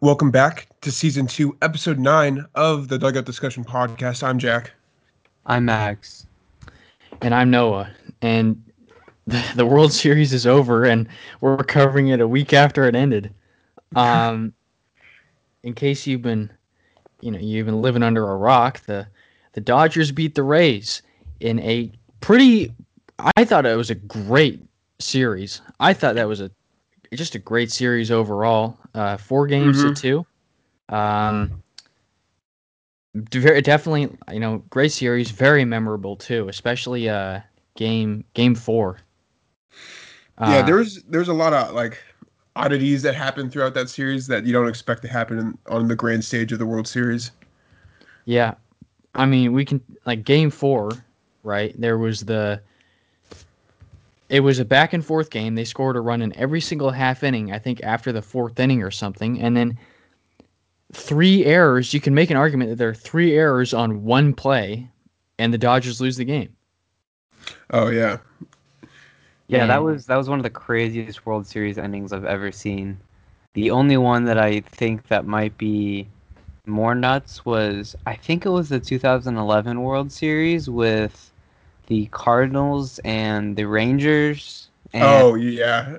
Welcome back to season two, episode nine of the Dugout Discussion Podcast. I'm Jack. I'm Max. And I'm Noah. And the, the World Series is over, and we're covering it a week after it ended. Um, in case you've been, you know, you've been living under a rock, the the Dodgers beat the Rays in a pretty. I thought it was a great series. I thought that was a just a great series overall. Uh, four games Mhm. to two. Um, very definitely, you know, great series, very memorable too, especially uh game game four. yeah, Uh, there's there's a lot of like oddities that happen throughout that series that you don't expect to happen in, on the grand stage of the World Series. Yeah, I mean, we can like game four, right? There was the. It was a back and forth game. They scored a run in every single half inning. I think after the fourth inning or something, and then three errors. You can make an argument that there are three errors on one play, and the Dodgers lose the game. Oh yeah, Yeah, that was that was one of the craziest World Series endings I've ever seen. The only one that I think that might be more nuts was I think it was the 2011 World Series with the Cardinals and the Rangers. And, oh yeah,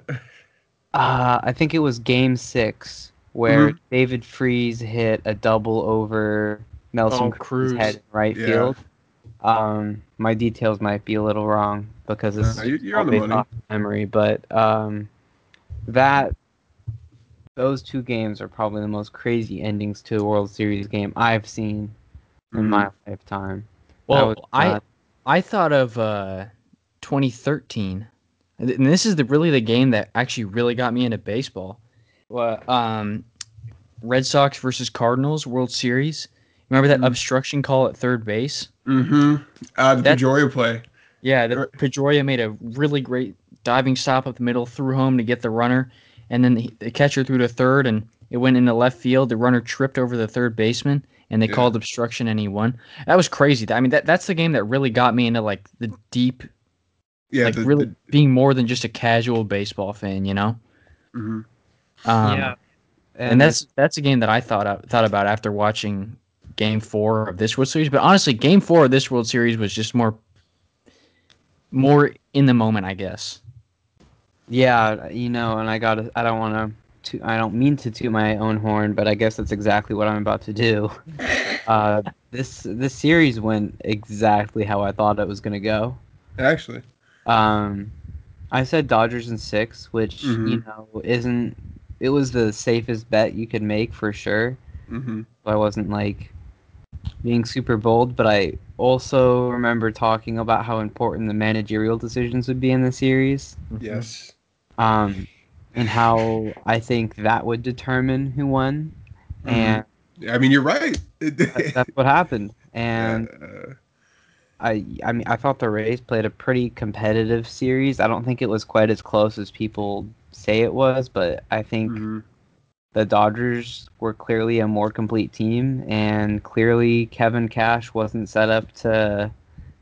Uh, I think it was Game Six where Mhm. David Freese hit a double over Nelson Oh, Cruz. head in right Yeah. field. Um, my details might be a little wrong because it's Uh, you- you're on the money. off memory, but um, that those two games are probably the most crazy endings to a World Series game I've seen in Mhm. my lifetime. Well, was I nuts. I thought of uh, 2013, and this is the really the game that actually really got me into baseball. Well, um, Red Sox versus Cardinals World Series. Remember that Mhm. obstruction call at third base? mm-hmm. Uh, the That- Pedroia play. Yeah, the Pedroia made a really great diving stop up the middle, threw home to get the runner, and then the, the catcher threw to third, and it went into left field. The runner tripped over the third baseman, and they Yeah. called obstruction, and he won. That was crazy. I mean, that that's the game that really got me into like the deep Yeah, like the, really being more than just a casual baseball fan, you know. the- mhm. Um, yeah, and that's that's a game that I thought of, thought about after watching Game Four of this World Series. But honestly, Game Four of this World Series was just more more in the moment, I guess. Yeah, you know, and I got I don't want to I don't mean to toot my own horn, but I guess that's exactly what I'm about to do. Uh, this this series went exactly how I thought it was going to go. Actually, Um, I said Dodgers in 6, which, you Mhm. know, isn't it was the safest bet you could make for sure. hmm I wasn't like being super bold, but I also remember talking about how important the managerial decisions would be in the series. yes, um, and how I think that would determine who won, Mhm. and I mean you're right. that- that's what happened. And Uh, I, I mean, I thought the Rays played a pretty competitive series. I don't think it was quite as close as people say it was, but I think mhm. the Dodgers were clearly a more complete team, and clearly Kevin Cash wasn't set up to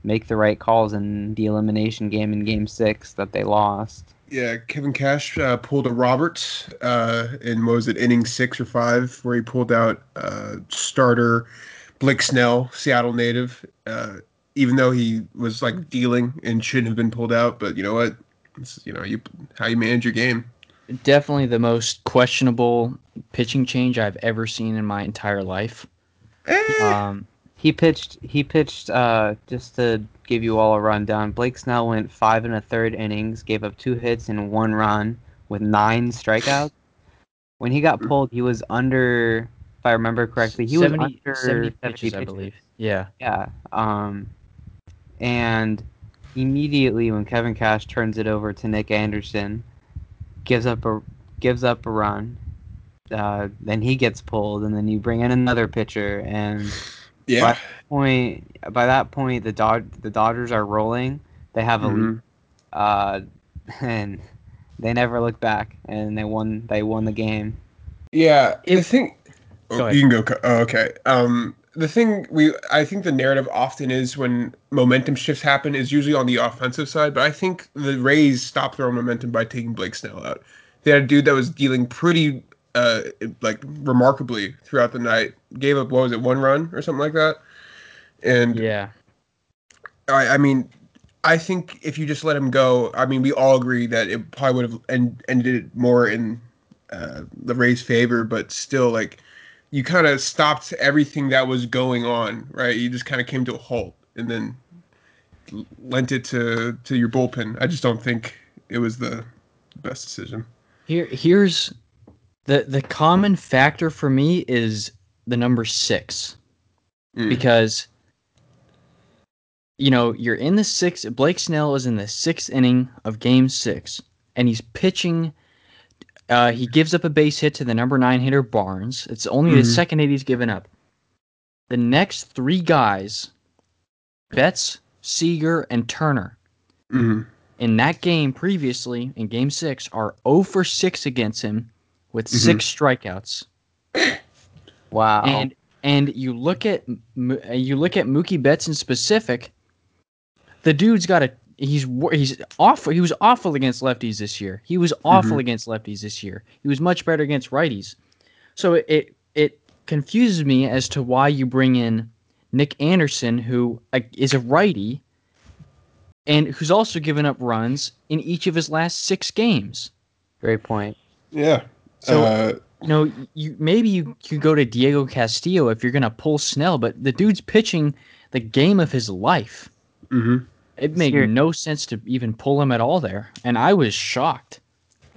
make the right calls in the elimination game in Game Six that they lost. Yeah, Kevin Cash uh, pulled a Roberts uh, in what was it inning six or five, where he pulled out uh, starter Blake Snell, Seattle native. Uh, even though he was like dealing and shouldn't have been pulled out, but you know what? Is, you know you how you manage your game. Definitely the most questionable pitching change I've ever seen in my entire life. Eh, Um, He pitched. He pitched. Uh, just to give you all a rundown, Blake Snell went five and a third innings, gave up two hits and one run with nine strikeouts. When he got pulled, he was under. If I remember correctly, he 70, was under 70 pitches, I believe. Yeah. Yeah. Um, and immediately when Kevin Cash turns it over to Nick Anderson, gives up a gives up a run. Uh, then he gets pulled, and then you bring in another pitcher, and yeah, point by that point the Dod- the Dodgers are rolling. They have a lead, Mhm. uh, and they never look back, and they won. They won the game. yeah. the thing, oh, Go ahead. you can go. Oh, okay. Um, the thing we I think the narrative often is when momentum shifts happen is usually on the offensive side, but I think the Rays stopped their own momentum by taking Blake Snell out. They had a dude that was dealing pretty uh, like remarkably throughout the night. Gave up what was it, one run or something like that. And Yeah. I, I mean, I think if you just let him go, I mean, we all agree that it probably would have end, ended it more in uh, the Rays' favor, but still, like, you kind of stopped everything that was going on, right? You just kind of came to a halt and then lent it to to your bullpen. I just don't think it was the best decision. Here here's the the common factor for me is the number 6 Mm. because you know, you're in the 6th Blake Snell is in the 6th inning of game 6 and he's pitching uh, he gives up a base hit to the number 9 hitter Barnes. It's only the Mhm. second hit he's given up. The next 3 guys Betts, Seager and Turner Mhm. in that game previously in game six are 0 for 6 against him with Mhm. six strikeouts. Wow. And and you look at you look at Mookie Betts in specific, the dude's got a he's he's awful. He was awful against lefties this year. He was awful Mhm. against lefties this year. He was much better against righties. So it, it it confuses me as to why you bring in Nick Anderson, who uh, a righty, and who's also given up runs in each of his last six games. Great point. Yeah. So- uh, You know, you maybe you could go to Diego Castillo if you're gonna pull Snell, but the dude's pitching the game of his life. mhm. It made Ser- no sense to even pull him at all there, and I was shocked.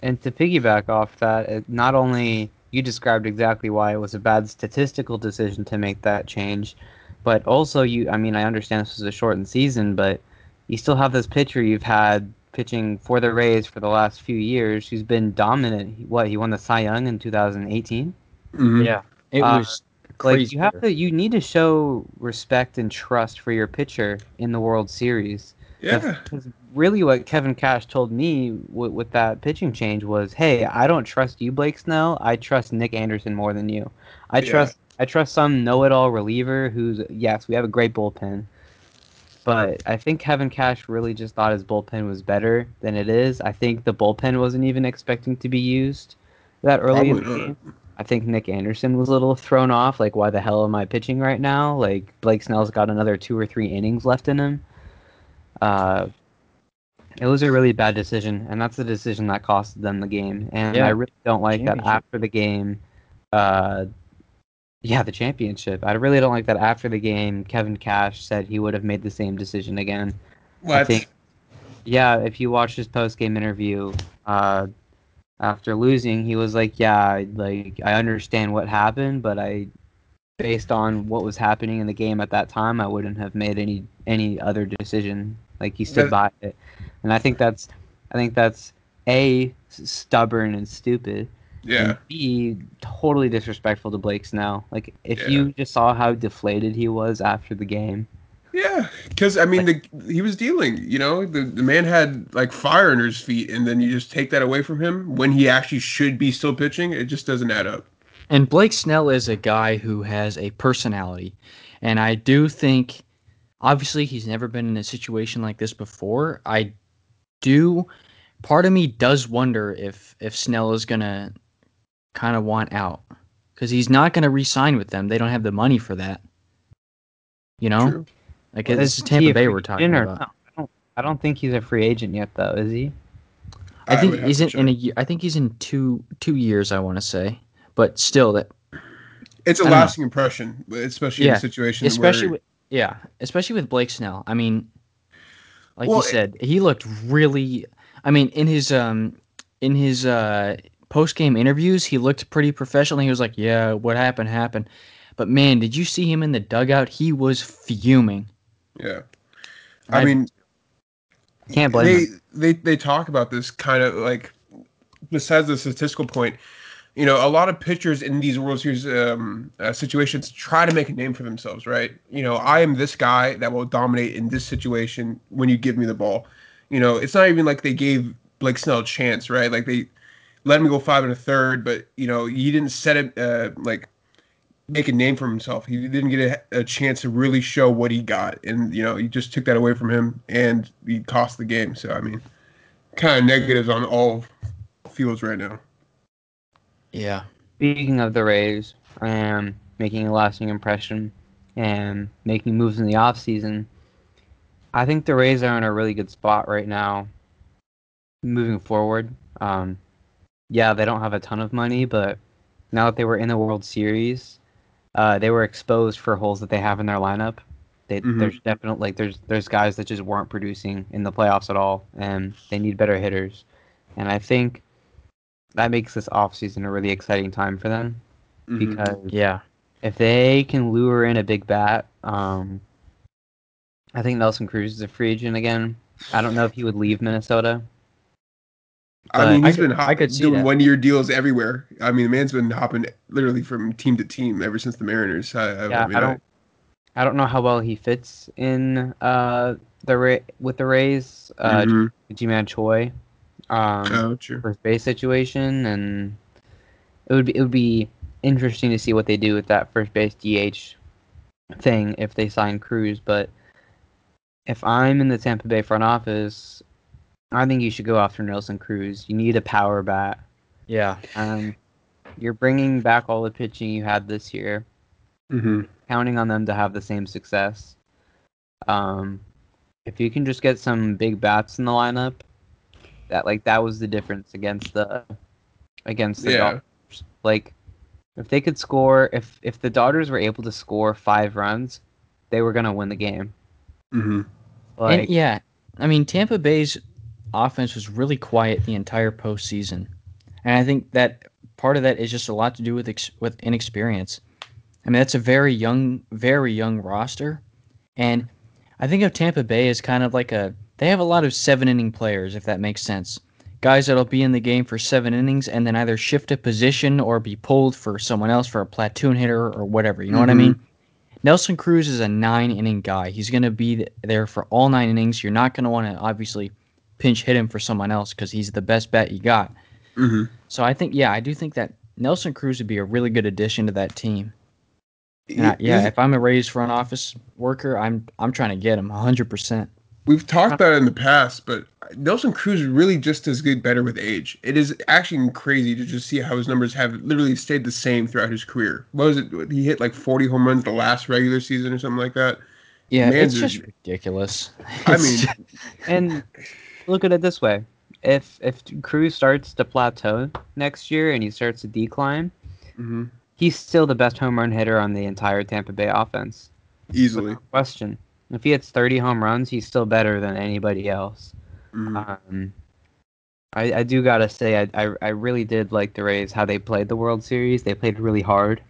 And to piggyback off that, it, not only you described exactly why it was a bad statistical decision to make that change, but also you. I mean, I understand this was a shortened season, but you still have this pitcher you've had pitching for the Rays for the last few years, who's been dominant. What he won the Cy Young in 2018. Mhm. Yeah, it Uh, was crazy. Like you have to, you need to show respect and trust for your pitcher in the World Series. Yeah. Because really, what Kevin Cash told me with, with that pitching change was, "Hey, I don't trust you, Blake Snell. I trust Nick Anderson more than you. I Yeah. trust I trust some know-it-all reliever who's yes, we have a great bullpen, but I think Kevin Cash really just thought his bullpen was better than it is. I think the bullpen wasn't even expecting to be used that early in the game. I think Nick Anderson was a little thrown off. Like, why the hell am I pitching right now? Like, Blake Snell's got another two or three innings left in him. Uh, it was a really bad decision, and that's the decision that cost them the game. And Yeah. I really don't like that after the game. Uh, yeah, the championship. I really don't like that after the game. Kevin Cash said he would have made the same decision again. What? think- Yeah, if you watch his post game interview, uh, after losing, he was like, "Yeah, I- like I understand what happened, but I, based on what was happening in the game at that time, I wouldn't have made any any other decision." Like he stood by it, and I think that's, I think that's a stubborn and stupid, yeah. and b totally disrespectful to Blake Snell. Like if Yeah. you just saw how deflated he was after the game. Yeah, because I mean, the, he was dealing. You know, the the man had like fire under his feet, and then you just take that away from him when he actually should be still pitching. It just doesn't add up. And Blake Snell is a guy who has a personality. And I do think, obviously, he's never been in a situation like this before. I do, part of me does wonder if, if Snell is going to kind of want out. Because he's not going to re sign with them. They don't have the money for that. You know? True. Like, Well, this is Tampa Bay we're talking about. no? I don't. I don't think he's a free agent yet, though. Is he? I think would have he's in, in a year. I think he's in two two years. I want to say, but still, that It's a don't know. lasting impression, especially in Yeah, a situation especially where with yeah, especially with Blake Snell. I mean, like Well, you said, he looked really. I mean, in his um in his uh post game interviews, he looked pretty professional. He was like, "Yeah, what happened happened," but man, did you see him in the dugout? He was fuming. yeah. I I- mean, Can't blame they, him. they they talk about this kind of like besides the statistical point you know a lot of pitchers in these world series um, uh, situations try to make a name for themselves right you know i am this guy that will dominate in this situation when you give me the ball you know it's not even like they gave blake snell a chance right like they let him go five and a third but you know he didn't set it uh, like make a name for himself he didn't get a, a chance to really show what he got and you know you just took that away from him and he cost the game so i mean kind of negatives on all fields right now. Yeah, speaking of the Rays and making a lasting impression and making moves in the offseason, I think the Rays are in a really good spot right now moving forward. Um, yeah, they don't have a ton of money, but now that they were in the World Series, uh, they were exposed for holes that they have in their lineup. They, Mhm. There's definitely like there's there's guys that just weren't producing in the playoffs at all, and they need better hitters. And I think that makes this offseason a really exciting time for them Mhm. because Yeah. if they can lure in a big bat, um, I think Nelson Cruz is a free agent again. I don't know if he would leave Minnesota. I mean, he's I been I could see doing one year deals everywhere. I mean, the man's been hopping literally from team to team ever since the Mariners. I, I, Yeah, mean, I don't, I don't know how well he fits in uh the Ra- with the Rays. Uh, Mhm. Ji-Man Choi, um, Oh, true. first base situation, and it would be it would be interesting to see what they do with that first base DH thing if they sign Cruz. But if I'm in the Tampa Bay front office, I think you should go after Nelson Cruz. You need a power bat. Yeah. Um, you're bringing back all the pitching you had this year, hmm counting on them to have the same success. Um, if you can just get some big bats in the lineup, that like that was the difference against the against the Yeah. Dodgers. Like if they could score, if if the Dodgers were able to score five runs, they were gonna win the game. Mm-hmm. Like and yeah, I mean Tampa Bay's offense was really quiet the entire postseason, and I think that part of that is just a lot to do with ex- with inexperience. I mean that's a very young, very young roster, and I think of Tampa Bay as kind of like a they have a lot of seven inning players if that makes sense. Guys that'll be in the game for seven innings and then either shift a position or be pulled for someone else for a platoon hitter or whatever. You know what I mean? Mm-hmm. Nelson Cruz is a nine inning guy. He's going to be there for all nine innings. You're not going to want to obviously pinch hit him for someone else because he's the best bet you got. hmm So I think, yeah, I do think that Nelson Cruz would be a really good addition to that team. And I- yeah, if I'm a Rays front office worker, I'm I'm trying to get him 100. percent We've talked about it in the past, but Nelson Cruz is really just as good better with age. It is actually crazy to just see how his numbers have literally stayed the same throughout his career. What was it? He hit like 40 home runs the last regular season or something like that. Yeah, Man's it's is- just ridiculous. I It's mean, just- and look at it this way: if if Cruz starts to plateau next year and he starts to decline, mhm, he's still the best home run hitter on the entire Tampa Bay offense. easily. Question. If he hits 30 home runs, he's still better than anybody else. Mhm. Um, I, I do gotta say, I, I I really did like the Rays how they played the World Series. They played really hard.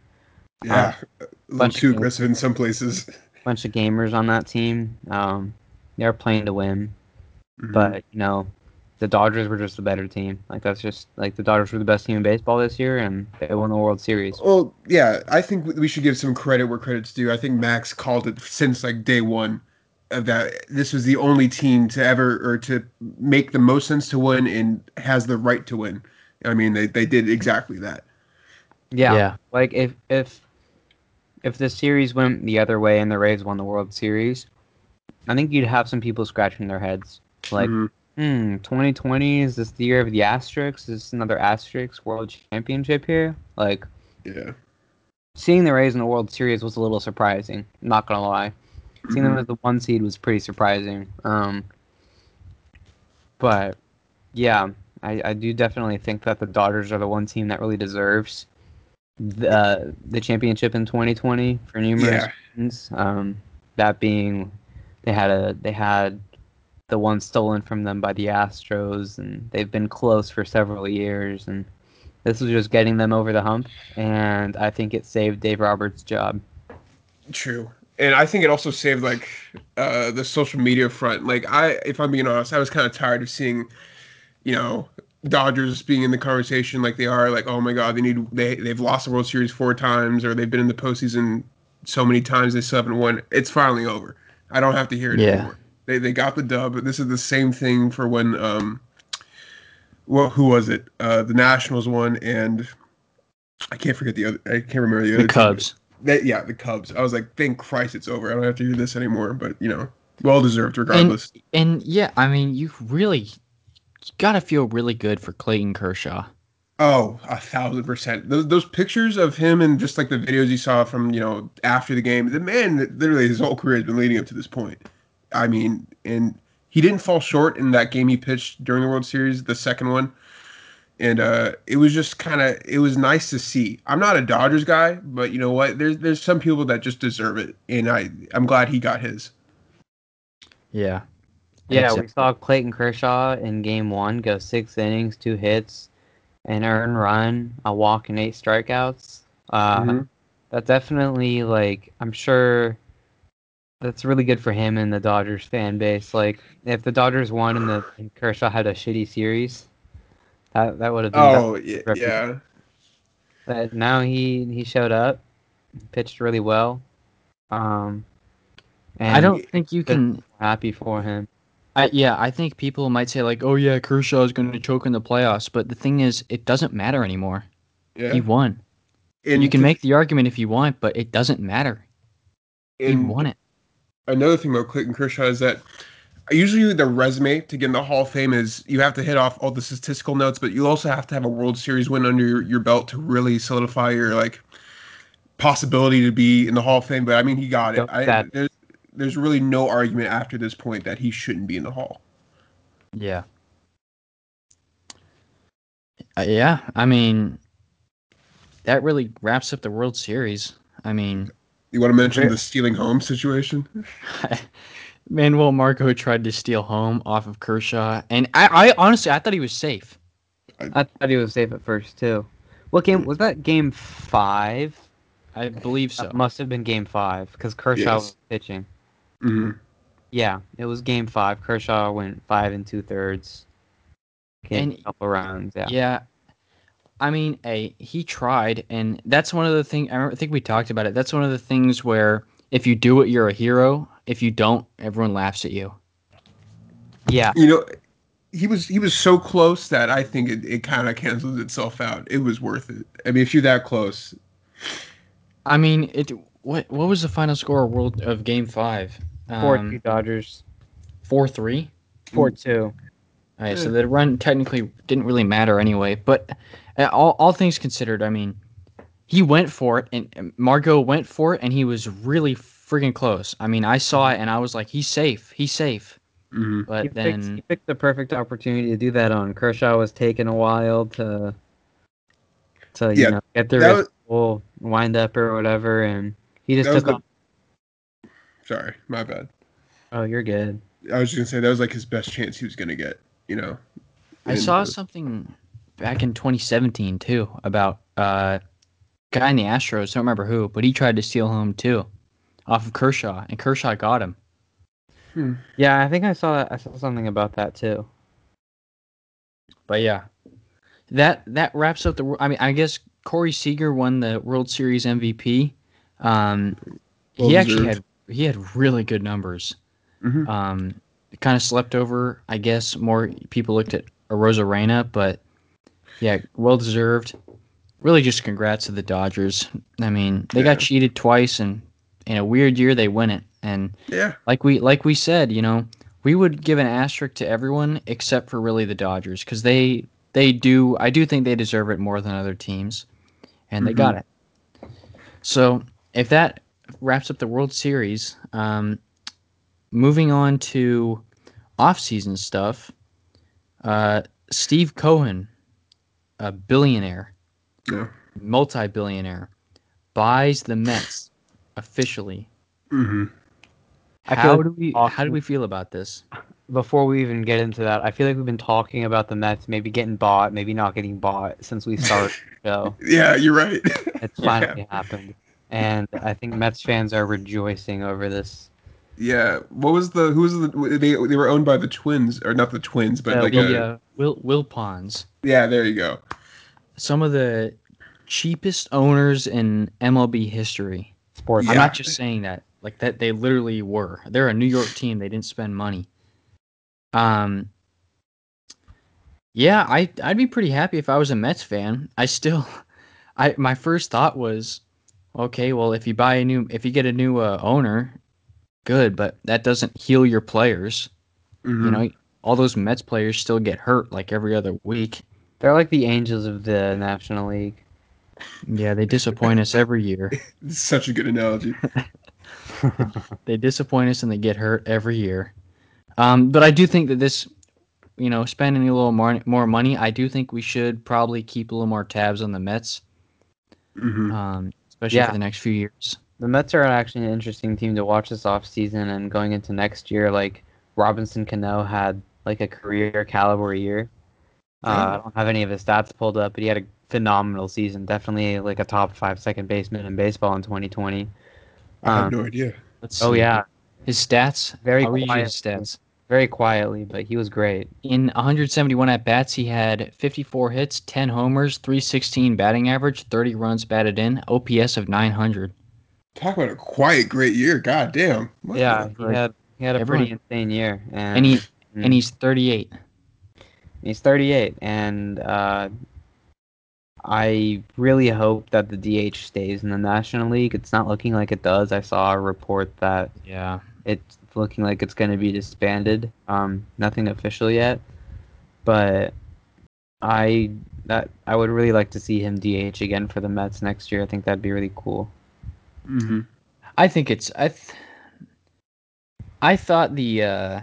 Yeah, a little bunch of too aggressive in some places. Bunch of gamers on that team. Um, they're playing to win. Mhm. But you know, the Dodgers were just a better team. Like that's just like the Dodgers were the best team in baseball this year, and they won the World Series. Well, yeah, I think we should give some credit where credit's due. I think Max called it since like day one of that this was the only team to ever or to make the most sense to win and has the right to win. I mean, they, they did exactly that. Yeah. Yeah. Like if if if the series went the other way and the Rays won the World Series, I think you'd have some people scratching their heads. Like, Mhm. hmm, 2020 is this the year of the Asterix? Is this another Asterix World Championship here? Like, yeah. seeing the Rays in the World Series was a little surprising. Not gonna lie, seeing them Mhm. as the one seed was pretty surprising. Um, but yeah, I, I do definitely think that the Dodgers are the one team that really deserves the uh, the championship in 2020 for numerous Yeah. reasons. Um, that being, they had a they had the one stolen from them by the Astros, and they've been close for several years, and this was just getting them over the hump. And I think it saved Dave Roberts' job. True. And I think it also saved like uh the social media front. Like I if I'm being honest, I was kind of tired of seeing, you know, Dodgers being in the conversation like they are, like, oh my god, they need they they've lost the World Series four times or they've been in the postseason so many times they still haven't won. It's finally over. I don't have to hear it Yeah. anymore. They they got the dub. This is the same thing for when um well who was it? Uh the Nationals won and I can't forget the other I can't remember the other The. Cubs. Yeah, the Cubs. I was like, thank Christ it's over. I don't have to do this anymore. But you know, well deserved regardless. And yeah, I mean, you really you gotta feel really good for Clayton Kershaw. Oh, a thousand percent. Those those pictures of him and just like the videos you saw from you know after the game, the man literally his whole career has been leading up to this point. I mean, and he didn't fall short in that game he pitched during the World Series, the second one, and uh, it was just kind of it was nice to see. I'm not a Dodgers guy, but you know what? There's there's some people that just deserve it, and I I'm glad he got his. Yeah. Yeah, Except- we saw Clayton Kershaw in game one go six innings, two hits, an earned run, a walk, and eight strikeouts. Uh, Mhm. That definitely, like, I'm sure that's really good for him and the Dodgers fan base. Like, if the Dodgers won and the and Kershaw had a shitty series, that that would have been. Oh yeah, yeah. But now he he showed up, pitched really well. Um, and I don't think you can. happy for him. I, yeah, I think people might say like, "Oh yeah, Kershaw is going to choke in the playoffs," but the thing is, it doesn't matter anymore. Yeah. He won. and you can make the argument if you want, but it doesn't matter. He won it. Another thing about Clayton Kershaw is that usually the resume to get in the Hall of Fame is you have to hit off all the statistical notes, but you also have to have a World Series win under your, your belt to really solidify your like possibility to be in the Hall of Fame. But I mean, he got it. I, there's there's really no argument after this point that he shouldn't be in the Hall. Yeah. Uh, yeah, I mean, that really wraps up the World Series. I mean, You want to mention the stealing home situation? Manuel Margot tried to steal home off of Kershaw, and I, I honestly I thought he was safe. I thought he was safe at first too. What game was that? Game five. I believe so. That must have been game five because Kershaw Yes. was pitching. hmm Yeah, it was game five. Kershaw went five and two thirds. Came And- a couple rounds. Yeah. Yeah. I mean, a he tried, and that's one of the things. I, remember, I think we talked about it. That's one of the things where if you do it, you're a hero. If you don't, everyone laughs at you. Yeah. You know, he was he was so close that I think it, it kind of cancels itself out. It was worth it. I mean, if you're that close, I mean, it. What what was the final score of world of Game Five? Four Um, two Dodgers. Four three. Four two. All right, so the run technically didn't really matter anyway. But all, all things considered, I mean, he went for it, and and Margot went for it, and he was really friggin' close. I mean, I saw it, and I was like, he's safe, he's safe. Mhm. But He picked, then, he picked the perfect opportunity to do that on Kershaw. Was taking a while to to you Yeah, know get the that wrist full wind up or whatever, and he just took. the- off. sorry, my bad. Oh, you're good. I was just gonna say that was like his best chance he was gonna get. You know, I saw uh, something back in 2017 too about uh guy in the Astros. Don't remember who, but he tried to steal home too, off of Kershaw, and Kershaw got him. Yeah, I think I saw that. I saw something about that too. But yeah, that that wraps up the. I mean, I guess Corey Seager won the World Series MVP. Um, Well he actually had he had really good numbers. Mhm. Um, kind of slept over. I guess more people looked at Rosa Reyna, but yeah, well deserved. Really, just congrats to the Dodgers. I mean, they Yeah. got cheated twice, and in a weird year, they win it. And yeah, like we like we said, you know, we would give an asterisk to everyone except for really the Dodgers because they they do I do think they deserve it more than other teams, and they got it. So if that wraps up the World Series, um, moving on to off-season stuff, uh, Steve Cohen, a billionaire, yeah. multi-billionaire, buys the Mets officially. hmm I feel How like do we talking- how do we feel about this? Before we even get into that, I feel like we've been talking about the Mets maybe getting bought, maybe not getting bought since we started the show. Yeah, you're right. It's finally happened, and I think Mets fans are rejoicing over this. yeah. What was the? Who was the? They they were owned by the Twins, or not the Twins, but Uh, like the a, uh, Will Wilpons, yeah. There you go. some of the cheapest owners in MLB history. Sports. I'm not just saying that. Like that, they literally were. They're a New York team. They didn't spend money. Um. Yeah, I I'd be pretty happy if I was a Mets fan. I still, I my first thought was, okay, well if you buy a new, if you get a new uh, owner, good, but that doesn't heal your players. Mhm. You know, all those Mets players still get hurt like every other week. They're like the Angels of the National League. Yeah, they disappoint us every year. Such a good analogy. They disappoint us and they get hurt every year. Um, but I do think that this, you know, spending a little more more money, I do think we should probably keep a little more tabs on the Mets, hmm um, especially Yeah. for the next few years. The Mets are actually an interesting team to watch this offseason and going into next year. Like Robinson Cano had like a career caliber year. Uh, I don't have any of his stats pulled up, but he had a phenomenal season. Definitely like a top five second baseman in baseball in 2020. I have Um, no idea. Let's Oh see. yeah, his stats. Very I'll read you quiet. his stats. very quietly, but he was great. In 171 at bats, he had 54 hits, 10 homers, 316 batting average, 30 runs batted in, OPS of 900. Talk about a quiet, great year. God damn. What Yeah, he had he had a Everyone- pretty insane year, and, And he Mm. and he's 38. He's 38, and uh, I really hope that the DH stays in the National League. It's not looking like it does. I saw a report that Yeah. it's looking like it's going to be disbanded. Um, nothing official yet, but I that I would really like to see him DH again for the Mets next year. I think that'd be really cool. Mhm. I think it's I th- I thought the uh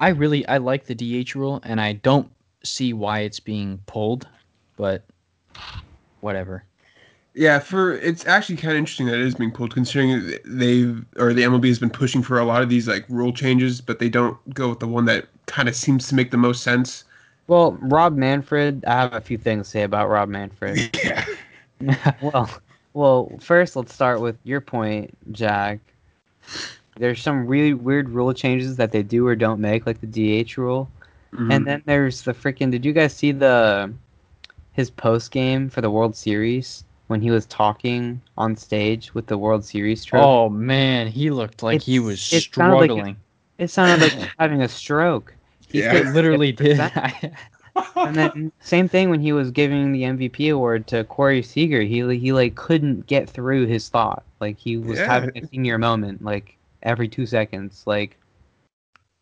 I really I like the DH rule and I don't see why it's being pulled, but whatever. Yeah, for it's actually kind of interesting that it is being pulled, considering they've or the MLB has been pushing for a lot of these like rule changes, but they don't go with the one that kind of seems to make the most sense. Well, Rob Manfred, I have a few things to say about Rob Manfred. Yeah. well, well, first let's start with your point, Jack. There's some really weird rule changes that they do or don't make, like the DH rule, Mhm. and then there's the freaking. Did you guys see the his post game for the World Series when he was talking on stage with the World Series trophy? Oh man, he looked like he was it sounded like- struggling. It sounded like having a stroke. He Yeah. It literally did. and then same thing when he was giving the MVP award to Corey Seager. He he like couldn't get through his thought. Like he was Yeah. having a senior moment like every two seconds. Like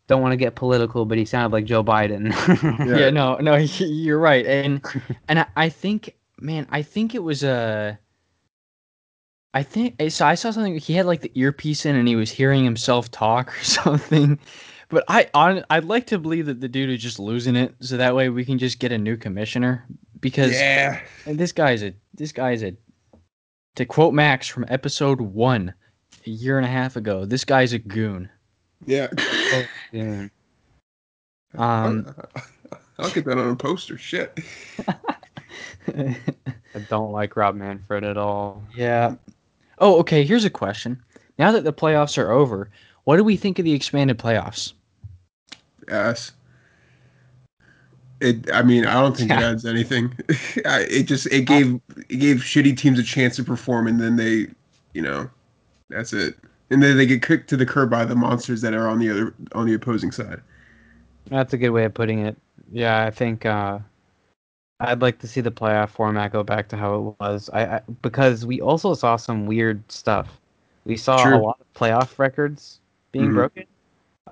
don't want to get political, but he sounded like Joe Biden. Yeah. yeah. no, no, you're right, and and I, I think, man, I think it was Uh, I think eh, so. I saw something. He had like the earpiece in, and he was hearing himself talk or something. But I, on, I'd like to believe that the dude is just losing it, so that way we can just get a new commissioner. Because yeah. and this guy's a, this guy's a, to quote Max from episode one, a year and a half ago, this guy's a goon. Yeah. Yeah. Um, I'll get that on a poster. Shit. I don't like Rob Manfred at all. Yeah. Oh, okay. Here's a question. Now that the playoffs are over, what do we think of the expanded playoffs? Yes. It. I mean, I don't think it adds anything. It just it gave it gave shitty teams a chance to perform, and then they, you know, that's it. And then they get kicked to the curb by the monsters that are on the other on the opposing side. That's a good way of putting it. Yeah, I think uh, I'd like to see the playoff format go back to how it was. I, I because we also saw some weird stuff. We saw a lot of playoff records being Mhm. broken.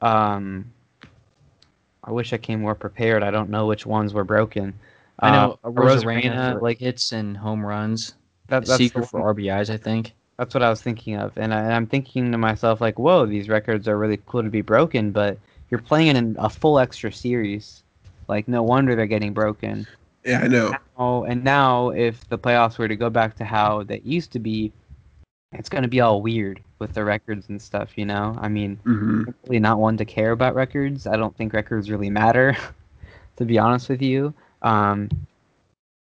Um, I wish I came more prepared. I don't know which ones were broken. I know uh, Rosarena, Rosarena like hits and home runs. that, that's Seager the for RBIs, I think. That's what I was thinking of, and, I, I'm thinking to myself like, "Whoa, these records are really cool to be broken." But you're playing in a full extra series, like no wonder they're getting broken. Yeah, I know. Oh, and now if the playoffs were to go back to how they used to be, it's going to be all weird with the records and stuff. You know, I mean, hmm I'm really not one to care about records. I don't think records really matter, to be honest with you. Um,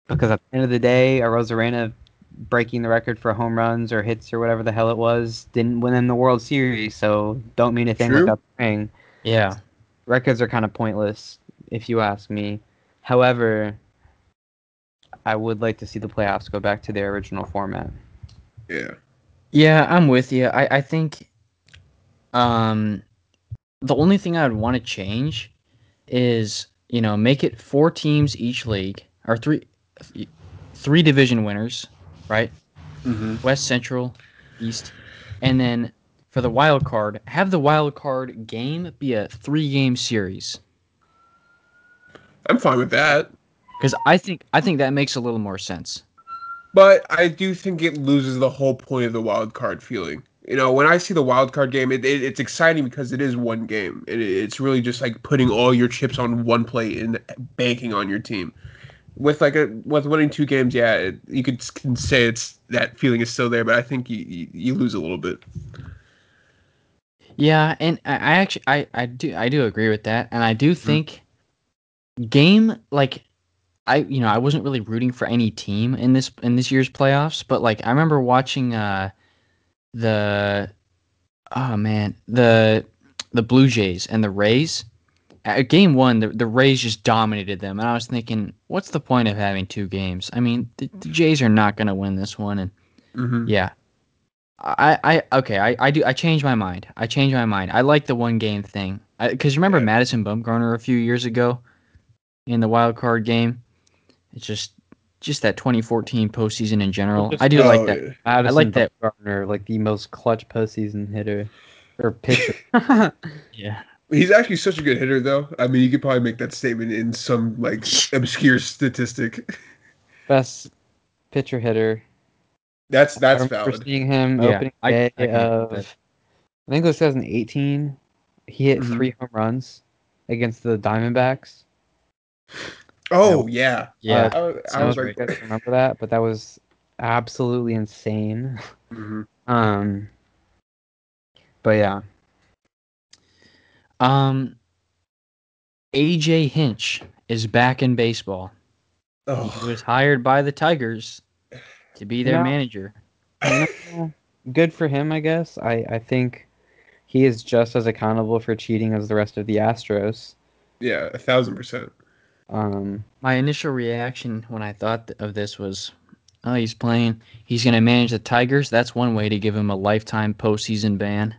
because at the end of the day, Arozarena breaking the record for home runs or hits or whatever the hell it was didn't win in the World Series, so don't mean a thing True. without the ring. Yeah. Records are kind of pointless, if you ask me. However, I would like to see the playoffs go back to their original format. Yeah. Yeah, I'm with you. I, I think um the only thing I would want to change is, you know, make it four teams each league or three three division winners, right? Mm-hmm. West, Central, East, and then for the wild card, have the wild card game be a three game series. I'm fine with that. Because I think I think that makes a little more sense. But I do think it loses the whole point of the wild card feeling. You know, when I see the wild card game, it, it it's exciting because it is one game. It, it's really just like putting all your chips on one plate and banking on your team. With like a with winning two games, yeah, it, you could can say it's that feeling is still there, but I think you you, you lose a little bit. Yeah, and I, I actually I, I do I do agree with that, and I do think game like I you know I wasn't really rooting for any team in this in this year's playoffs, but like I remember watching uh the oh man the the Blue Jays and the Rays. At game one, the, the Rays just dominated them, and I was thinking, what's the point of having two games? I mean, the, the Jays are not going to win this one, and Mm-hmm. yeah. I, I okay I, I do I changed my mind I changed my mind I like the one game thing because remember Yeah. Madison Bumgarner a few years ago in the wild card game it's just just that 2014 postseason in general Just I do Oh, like that yeah. Madison like that- Bumgarner, like the most clutch postseason hitter or pitcher. yeah He's actually such a good hitter, though. I mean, you could probably make that statement in some like obscure statistic. Best pitcher hitter. That's that's remember valid. seeing him Yeah, opening I- day I can agree with of. I think it was 2018. He hit Mhm. three home runs against the Diamondbacks. Oh yeah, yeah I, I was I like, if you guys remember that, but that was absolutely insane. Mhm. Um, but yeah, um AJ Hinch is back in baseball he oh, was hired by the Tigers to be their No. manager you know, good for him, I guess. I I think he is just as accountable for cheating as the rest of the Astros. yeah, a thousand percent. Um, My initial reaction when I thought th- of this was, oh, he's playing. He's going to manage the Tigers. That's one way to give him a lifetime postseason ban.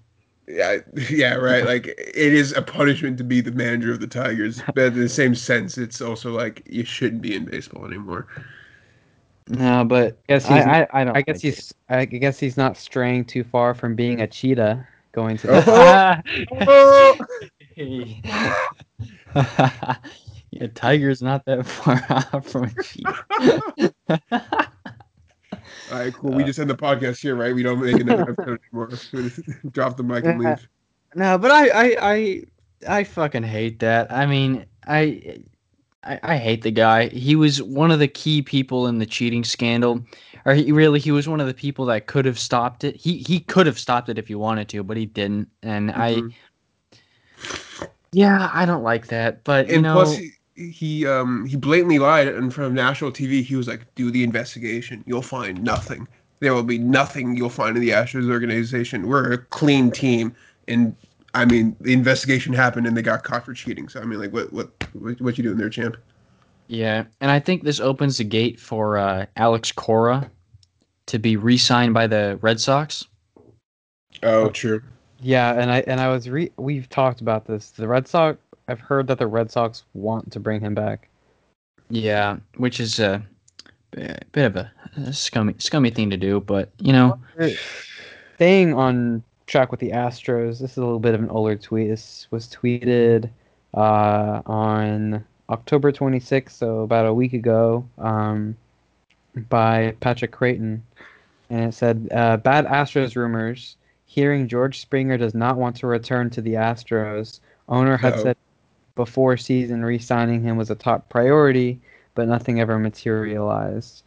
Yeah, yeah, right. Like it is a punishment to be the manager of the Tigers, but in the same sense, it's also like you shouldn't be in baseball anymore. No, but Guess I, he's- I, I don't. I guess like he's I guess he's not straying too far from being a cheetah going to The- Oh. yeah, Tiger's not that far off from a cheat. All right, cool. We just end the podcast here, right? We don't make another episode anymore. Drop the mic and leave. No, but I, I, I, I fucking hate that. I mean, I, I, I hate the guy. He was one of the key people in the cheating scandal, or he really he was one of the people that could have stopped it. He he could have stopped it if he wanted to, but he didn't. And I, Mhm. yeah, I don't like that. But you know, plus he, he um he blatantly lied in front of national TV. He was like, "Do the investigation. You'll find nothing. There will be nothing you'll find in the Astros organization. We're a clean team." And I mean, the investigation happened, and they got caught for cheating. So I mean, like, what what what, what you doing there, champ? yeah, and I think this opens the gate for uh, Alex Cora to be re-signed by the Red Sox. Oh, true. Yeah, and I and I was re we've talked about this. The Red Sox I've heard that the Red Sox want to bring him back. Yeah, which is a bit of a, a scummy scummy thing to do, but you know, Staying on track with the Astros, this is a little bit of an older tweet. This was tweeted uh, on October 26th, so about a week ago, um, by Patrick Creighton. And it said, uh, Bad Astros rumors. Hearing George Springer does not want to return to the Astros. Owner had Uh-oh. said before season re signing him was a top priority, but nothing ever materialized.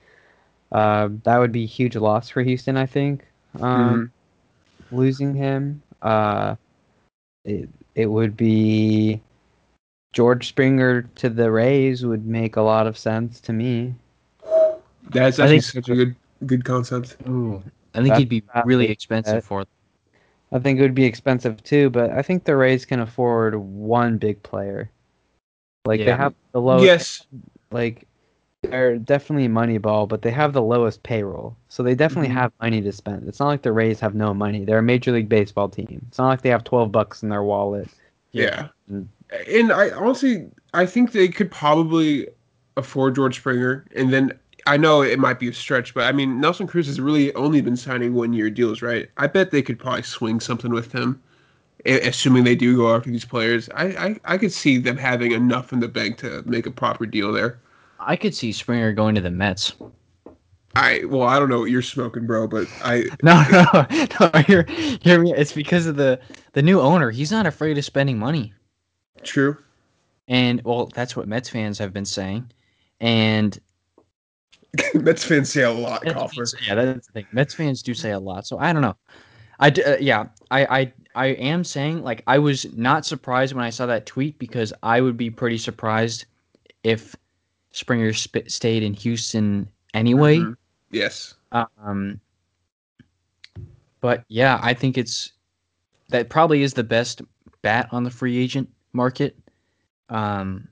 Uh, that would be a huge loss for Houston, I think. Um, Losing him, uh, it it would be George Springer to the Rays would make a lot of sense to me. That's actually think- such a good good concept. ooh, I think That's he'd be really expensive that- for. I think it would be expensive too, but I think the Rays can afford one big player. Like they have the lowest, yes. like they're definitely Moneyball, but they have the lowest payroll, so they definitely Mhm. have money to spend. It's not like the Rays have no money. They're a Major League Baseball team. It's not like they have twelve bucks in their wallet. Yeah. Mm. And I honestly, I think they could probably afford George Springer. And then I know it might be a stretch, but I mean, Nelson Cruz has really only been signing one year deals, right? I bet they could probably swing something with him, assuming they do go after these players. I, I, I could see them having enough in the bank to make a proper deal there. I could see Springer going to the Mets. I well, I don't know what you're smoking, bro, but I No, no, no. Me. It's because of the the new owner. He's not afraid of spending money, true. and well, that's what Mets fans have been saying. And Mets fans say a lot, Mets Coffer. fans- yeah, that's the thing. Mets fans do say a lot, so I don't know. I d- uh, yeah, I, I I am saying like I was not surprised when I saw that tweet because I would be pretty surprised if Springer sp- stayed in Houston anyway. Mhm. Yes. Um, but yeah, I think it's that probably is the best bat on the free agent market. Um,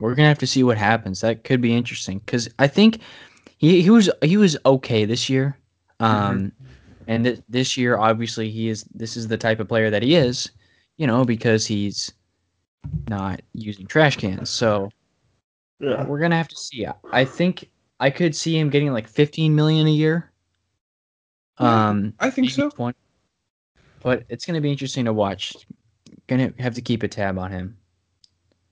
we're gonna have to see what happens. That could be interesting because I think he, he was he was okay this year. Um, and th- this year obviously he is. This is the type of player that he is. You know, because he's not using trash cans. So Yeah. we're gonna have to see. I- think I could see him getting like 15 million a year. Um, I think so. 20. But it's gonna be interesting to watch. Gonna have to keep a tab on him.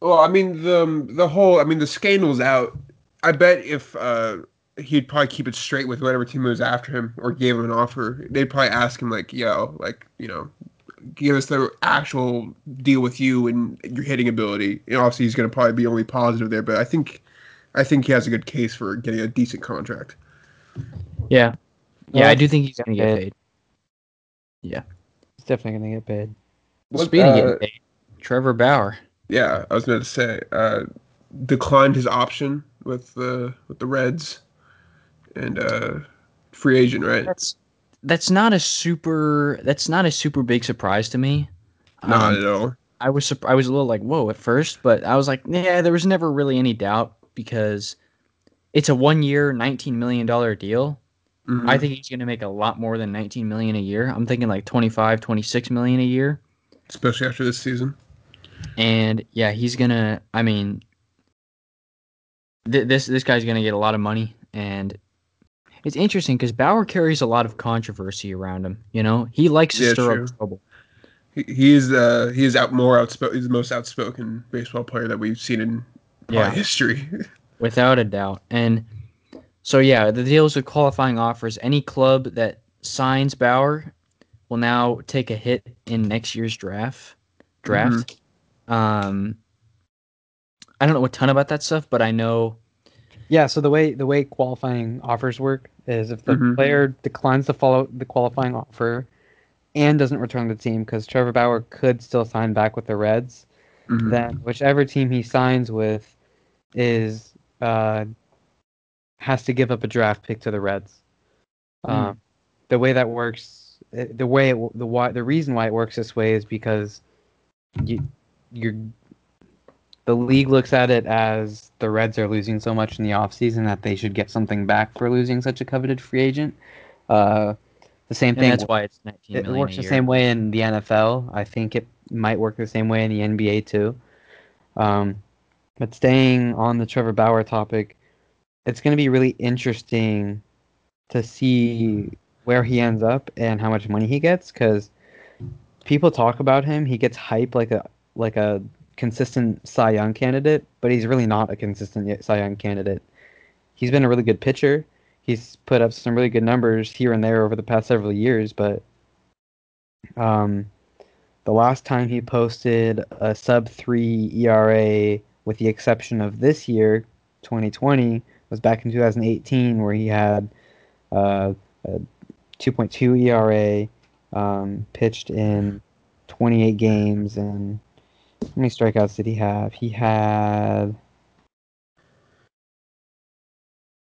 Well, I mean the the whole I mean the scandal's out. I bet if uh he'd probably keep it straight with whatever team was after him or gave him an offer, they'd probably ask him like, "Yo, like you know, give us the actual deal with you and your hitting ability." And obviously, he's going to probably be only positive there, but I think I think he has a good case for getting a decent contract. Yeah, Well, yeah, I do think he's gonna get paid. yeah. He's definitely gonna get paid. What, Speaking of uh, getting paid, Trevor Bauer. Yeah, I was going to say uh, declined his option with the with the Reds and uh, free agent, right? That's that's not a super. That's not a super big surprise to me. Not Um, at all. I was I was a little like whoa at first, but I was like, yeah, there was never really any doubt because it's a one year, nineteen million dollar deal. Mhm. I think he's going to make a lot more than 19 million a year. I'm thinking like 25, 26 million a year. especially after this season. And yeah, he's going to I mean th- this this guy's going to get a lot of money and it's interesting cuz Bauer carries a lot of controversy around him, you know? He likes to Yeah, stir true. up trouble. He, he is uh he is out more outspoken. He's the most outspoken baseball player that we've seen in Yeah. history. Without a doubt. And so yeah, the deals with qualifying offers. Any club that signs Bauer will now take a hit in next year's draft. Draft. Um, I don't know a ton about that stuff, but I know. Yeah, so the way the way qualifying offers work is if the Mhm. player declines to follow the qualifying offer and doesn't return to the team because Trevor Bauer could still sign back with the Reds, Mhm. then whichever team he signs with is uh, has to give up a draft pick to the Reds. Um, the way that works, eh, the way it, the why the reason why it works this way is because you you're the league looks at it as the Reds are losing so much in the offseason that they should get something back for losing such a coveted free agent. Uh, the same And thing. that's why it's 19 it works the year. same way in the NFL. I think it might work the same way in the NBA too. Um, but staying on the Trevor Bauer topic, it's going to be really interesting to see where he ends up and how much money he gets because people talk about him. He gets hype like a like a consistent Cy Young candidate, but he's really not a consistent Cy Young candidate. He's been a really good pitcher. He's put up some really good numbers here and there over the past several years, but um, the last time he posted a sub three ERA, with the exception of this year, 2020, was back in 2018, where he had uh, a 2.2 ERA, um, pitched in 28 games, and many strikeouts did he have? He had.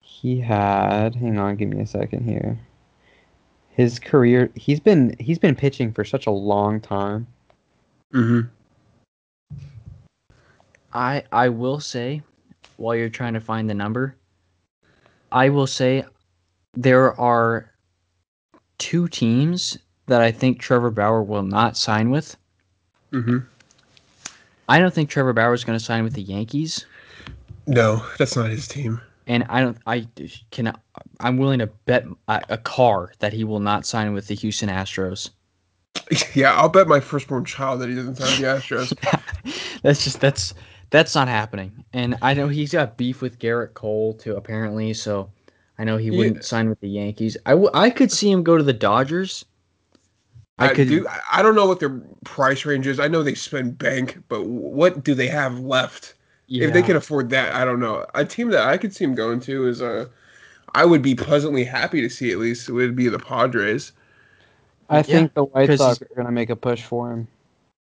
He had. Hang on, give me a second here. His career, he's been he's been pitching for such a long time. Mhm. I I will say, while you're trying to find the number, I will say there are two teams that I think Trevor Bauer will not sign with. Mhm. I don't think Trevor Bauer is going to sign with the Yankees, No, that's not his team. and I don't. I can. I'm willing to bet a, a car that he will not sign with the Houston Astros. Yeah, I'll bet my firstborn child that he doesn't sign with the Astros. that's just that's That's not happening. And I know he's got beef with Gerrit Cole too, apparently. So I know he wouldn't sign with the Yankees. I, w- I could see him go to the Dodgers. I I could. do. I- I don't know what their price range is. I know they spend bank, but what do they have left? If they can afford that, I don't know. A team that I could see him going to is uh, I would be pleasantly happy to see at least would be the Padres. I Yeah, think the White Sox are going to make a push for him.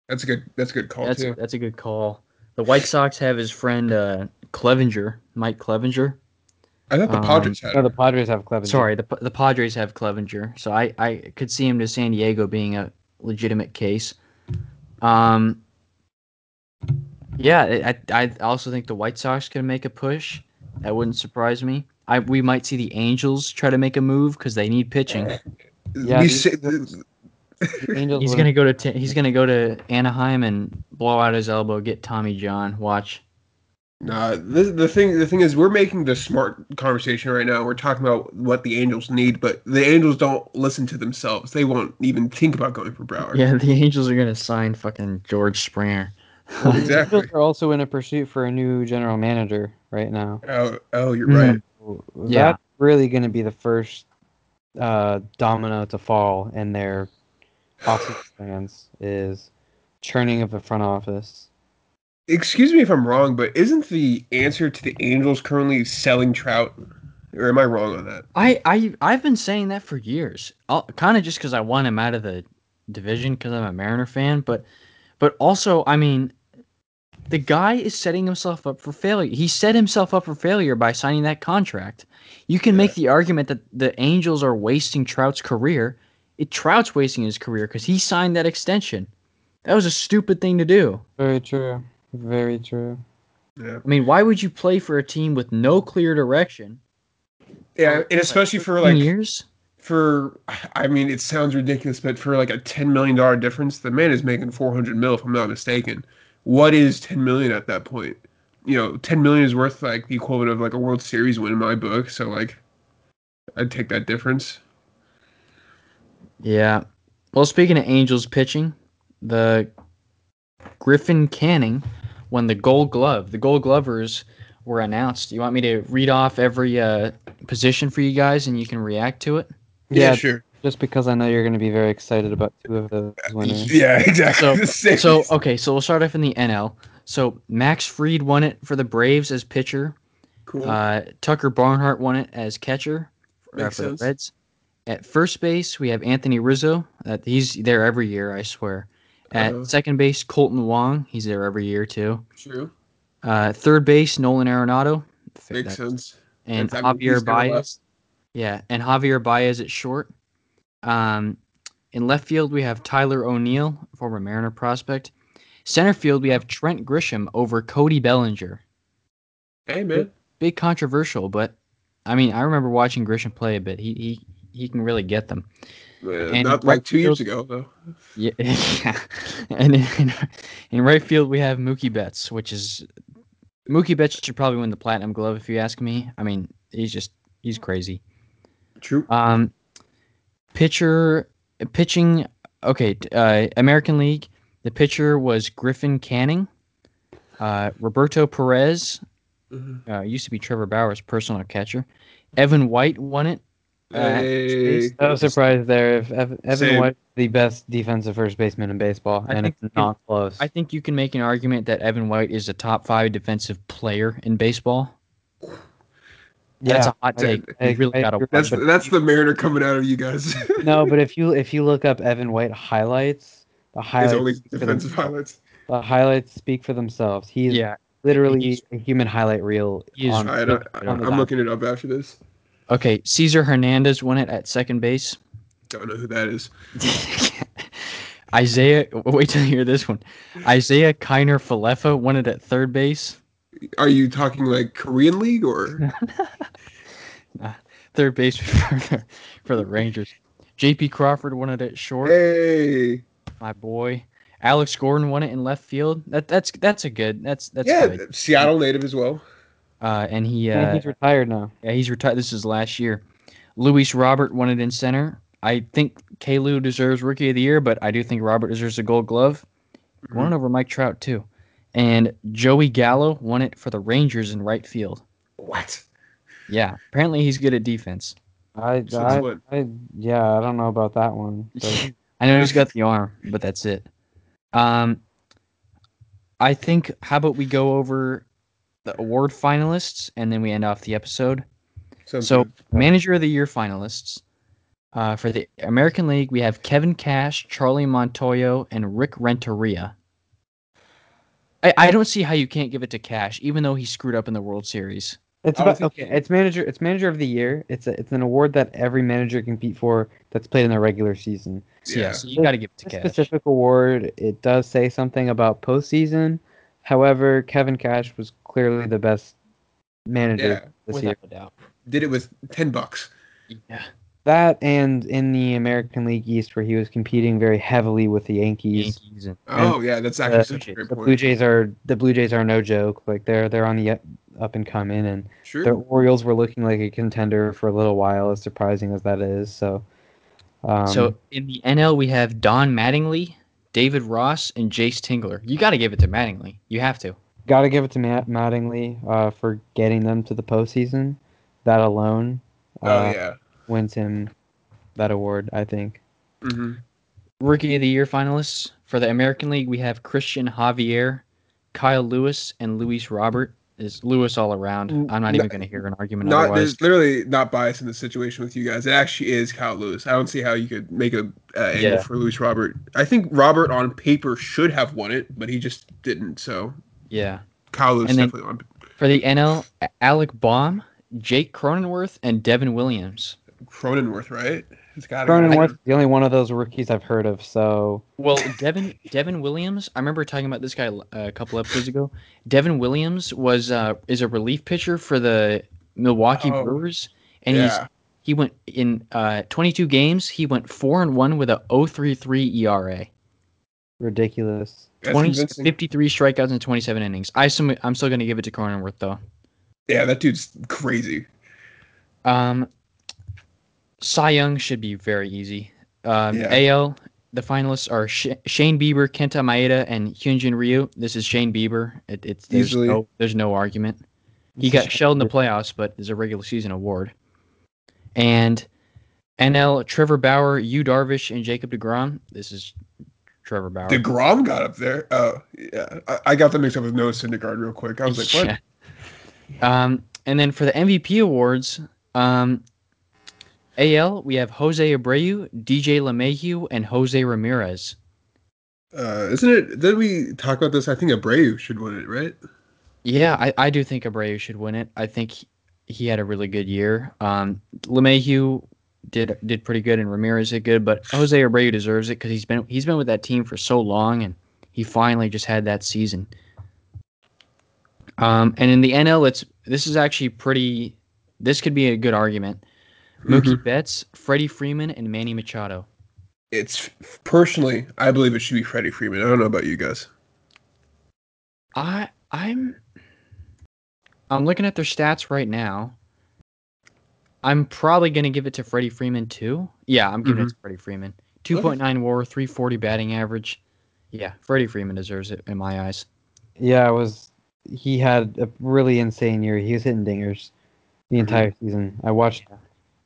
That's a good. That's a good call That's too. that's a good call. The White Sox have his friend uh, Clevinger, Mike Clevinger. I thought the um, Padres had. No, the Padres have Clevinger. Sorry, the the Padres have Clevinger, so I I could see him to San Diego being a legitimate case. Um. Yeah, I I also think the White Sox can make a push. That wouldn't surprise me. I we might see the Angels try to make a move because they need pitching. Yeah, We these- The Angels He's gonna go to he's gonna go to Anaheim and blow out his elbow, get Tommy John. Watch. Nah, the, the thing the thing is we're making the smart conversation right now. We're talking about what the Angels need, but the Angels don't listen to themselves. They won't even think about going for Brower. Yeah, the Angels are gonna sign fucking George Springer. The Exactly. Angels are also in a pursuit for a new general manager right now. Oh, oh, you're right. Yeah. That's really going to be the first uh, domino to fall in their offseason plans is churning of the front office. Excuse me if I'm wrong, but isn't the answer to the Angels currently selling Trout? Or am I wrong on that? I I I've been saying that for years. Kind of just because I want him out of the division because I'm a Mariner fan, but but also I mean, the guy is setting himself up for failure. He set himself up for failure by signing that contract. You can make the argument that the Angels are wasting Trout's career. It Trout's wasting his career because he signed that extension. That was a stupid thing to do. Very true. Very true. Yeah. I mean, why would you play for a team with no clear direction? Yeah, and especially for like years. for I mean, it sounds ridiculous, but for like a ten million dollar difference, the man is making four hundred mil, if I'm not mistaken. What is ten million at that point? You know, ten million is worth like the equivalent of like a World Series win in my book. So like, I'd take that difference. Yeah. Well, speaking of Angels pitching, the Griffin Canning won the Gold Glove. The Gold Glovers were announced. You want me to read off every uh, position for you guys, and you can react to it? Yeah, sure. just because I know you're going to be very excited about two of those winners. Yeah, exactly. So- So, okay, so we'll start off in the NL. So Max Fried won it for the Braves as pitcher. cool. Uh, Tucker Barnhart won it as catcher uh, Makes for sense. the Reds. At first base, we have Anthony Rizzo. Uh, he's there every year, I swear. At Uh-oh. second base, Kolten Wong. He's there every year too. True. Uh, third base, Nolan Arenado. Makes sense. And That's- I mean, Javier Baez. Yeah, and Javier Baez at short. Um, in left field, we have Tyler O'Neill, former Mariner prospect. Center field, we have Trent Grisham over Cody Bellinger. Hey man. Big controversial, but I mean, I remember watching Grisham play a bit. He he he can really get them. And not right like two years field- ago though. Yeah, and in, in right field, we have Mookie Betts, which is Mookie Betts should probably win the Platinum Glove if you ask me. I mean, he's just he's crazy. True. Um, pitcher, pitching. Okay, uh, American League. The pitcher was Griffin Canning. Uh, Roberto Perez Mhm. uh, used to be Trevor Bauer's personal catcher. Evan White won it. Uh, Hey. I was surprised there if Ev- Evan Same. White the best defensive first baseman in baseball, I and think it's not close. I think you can make an argument that Evan White is a top five defensive player in baseball. That's a hot take. I- You really I gotta. That's watch that's the Mariner coming out of you guys. no, but if you if you look up Evan White highlights, the His highlights only speak for defensive themselves. highlights. The highlights speak for themselves. He is Yeah. literally He's- a human highlight reel. He is on, All right, on I, the I'm looking it up after this. Okay, Cesar Hernandez won it at second base. Don't know who that is. Isaiah, wait till you hear this one. Isiah Kiner-Falefa won it at third base. Are you talking like Korean League or? Third base for the, for the Rangers. J.P. Crawford won it at short. hey, My boy. Alex Gordon won it in left field. That that's that's a good. That's that's yeah, good. Seattle native as well. Uh, and he And uh, he's retired now. Yeah, he's retired. This is last year. Luis Robert won it in center. I think Kalu deserves Rookie of the Year, but I do think Robert deserves a Gold Glove. Won it over Mike Trout too. And Joey Gallo won it for the Rangers in right field. What? Yeah, apparently he's good at defense. I, So I. I, yeah, I don't know about that one. but- I know he's got the arm, but that's it. Um, I think. How about we go over the award finalists and then we end off the episode. Sounds So, good. Manager of the Year finalists. Uh, for the American League, we have Kevin Cash, Charlie Montoyo, and Rick Renteria. I, I don't see how you can't give it to Cash, even though he screwed up in the World Series. It's about okay. It's manager. It's manager of the year. It's a, it's an award that every manager can compete for that's played in the regular season. So, yeah, Yeah. so you got to give it to Cash. specific award, it does say something about postseason. However, Kevin Cash was clearly the best manager Yeah, this year. Without a doubt. Did it with ten bucks. Yeah. That and in the American League East, where he was competing very heavily with the Yankees. Yankees and Oh yeah, that's actually uh, such a great The point. Blue Jays are the Blue Jays are no joke. Like they're they're on the up- up and coming, and Sure. the Orioles were looking like a contender for a little while, as surprising as that is. So, um, so in the NL, we have Don Mattingly, David Ross, and Jayce Tingler. You got to give it to Mattingly. You have to. got to give it to Matt Mattingly uh, for getting them to the postseason. That alone oh uh, yeah. wins him that award. I think. hmm Rookie of the Year finalists for the American League, we have Cristian Javier, Kyle Lewis, and Luis Robert. Is Lewis all around? I'm not no- even going to hear an argument Not otherwise. there's literally not bias in the situation with you guys. It actually is Kyle Lewis. I don't see how you could make a uh, angle Yeah. for Luis Robert. I think Robert on paper should have won it, but he just didn't. So Yeah. Kyle Lewis And definitely on For the NL, Alec Bohm, Jake Cronenworth, and Devin Williams. Cronenworth, right? It's got Cronenworth, the only one of those rookies I've heard of. So Well, Devin Devin Williams, I remember talking about this guy uh, a couple episodes ago. Devin Williams was uh, is a relief pitcher for the Milwaukee Oh, Brewers, and he's he went in uh, 22 games. He went four and one with a 0.33 ERA. ridiculous. that's 20, 53 strikeouts in 27 innings. I sum, I'm still going to give it to Cronenworth though. Yeah, that dude's crazy. Um, Cy Young should be very easy. Um, Yeah. AL, the finalists are Sh- Shane Bieber, Kenta Maeda, and Hyunjin Ryu. This is Shane Bieber. It, it's there's Easily. no there's no argument. He got shelled in the playoffs, but it's a regular season award. And NL, Trevor Bauer, Yu Darvish, and Jacob DeGrom. This is Trevor Bauer. Degrom got up there. Oh, yeah. I, I got them mixed up with Noah Syndergaard real quick. I was like, what? Yeah. Um, and then for the MVP awards, um, AL we have Jose Abreu, DJ LeMahieu, and Jose Ramirez. Uh, isn't it? Did we talk about this? I think Abreu should win it, right? Yeah, I, I do think Abreu should win it. I think he, he had a really good year. Um, LeMahieu did did pretty good, and Ramirez did good, but Jose Abreu deserves it because he's been he's been with that team for so long, and he finally just had that season. Um, and in the NL, it's this is actually pretty. This could be a good argument. Mookie mm-hmm. Betts, Freddie Freeman, and Manny Machado. It's personally, I believe it should be Freddie Freeman. I don't know about you guys. I I'm I'm looking at their stats right now. I'm probably gonna give it to Freddie Freeman too. Yeah, I'm giving it mm-hmm. to Freddie Freeman. Two point nine WAR, three forty batting average. Yeah, Freddie Freeman deserves it in my eyes. Yeah, it was. He had a really insane year. He was hitting dingers the mm-hmm. entire season. I watched.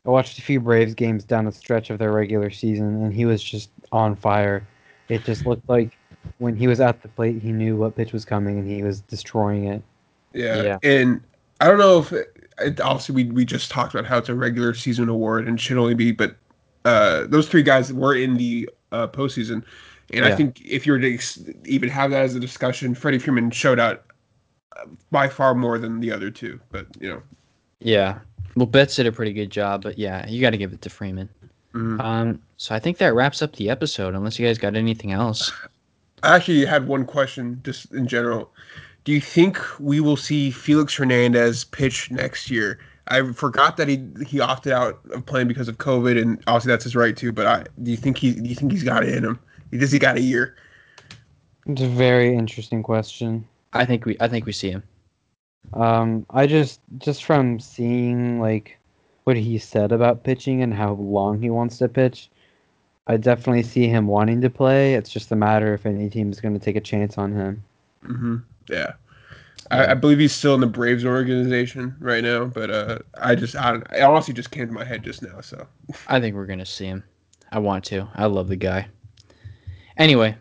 I watched a few Braves games down the stretch of their regular season, and he was just on fire. It just looked like when he was at the plate, he knew what pitch was coming, and he was destroying it. Yeah. Yeah. And I don't know if it, it, obviously we we just talked about how it's a regular season award and should only be, but uh, those three guys were in the uh, postseason, and I think if you were to ex- even have that as a discussion, Freddie Freeman showed out uh, by far more than the other two. But you know, Yeah. Well, Betts did a pretty good job, but yeah, you got to give it to Freeman. Mhm. Um, so I think that wraps up the episode. Unless you guys got anything else. I actually had one question just in general. Do you think we will see Felix Hernandez pitch next year? I forgot that he he opted out of playing because of COVID, and obviously that's his right to. But I do you think he do you think he's got it in him? Does he got a year? It's a very interesting question. I think we I think we see him. Um, I just just from seeing like what he said about pitching and how long he wants to pitch, I definitely see him wanting to play. It's just a matter if any team is going to take a chance on him. Mm-hmm. Yeah. I, I, believe he's still in the Braves organization right now, but uh, I just I, I honestly just came to my head just now. So I think we're gonna see him. I want to. I love the guy. Anyway,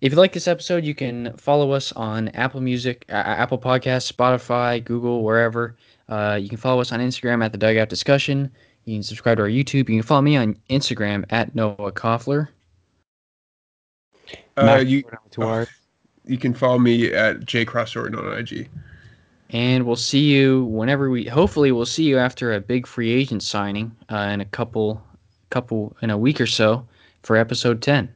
if you like this episode, you can follow us on Apple Music, uh, Apple Podcasts, Spotify, Google, wherever. Uh, you can follow us on Instagram at the Dugout Discussion. You can subscribe to our YouTube. You can follow me on Instagram at Noah Coffler. Uh, you, uh, you can follow me at jcrossorton on IG. And we'll see you whenever we. Hopefully, we'll see you after a big free agent signing uh, in a couple, couple in a week or so for episode ten.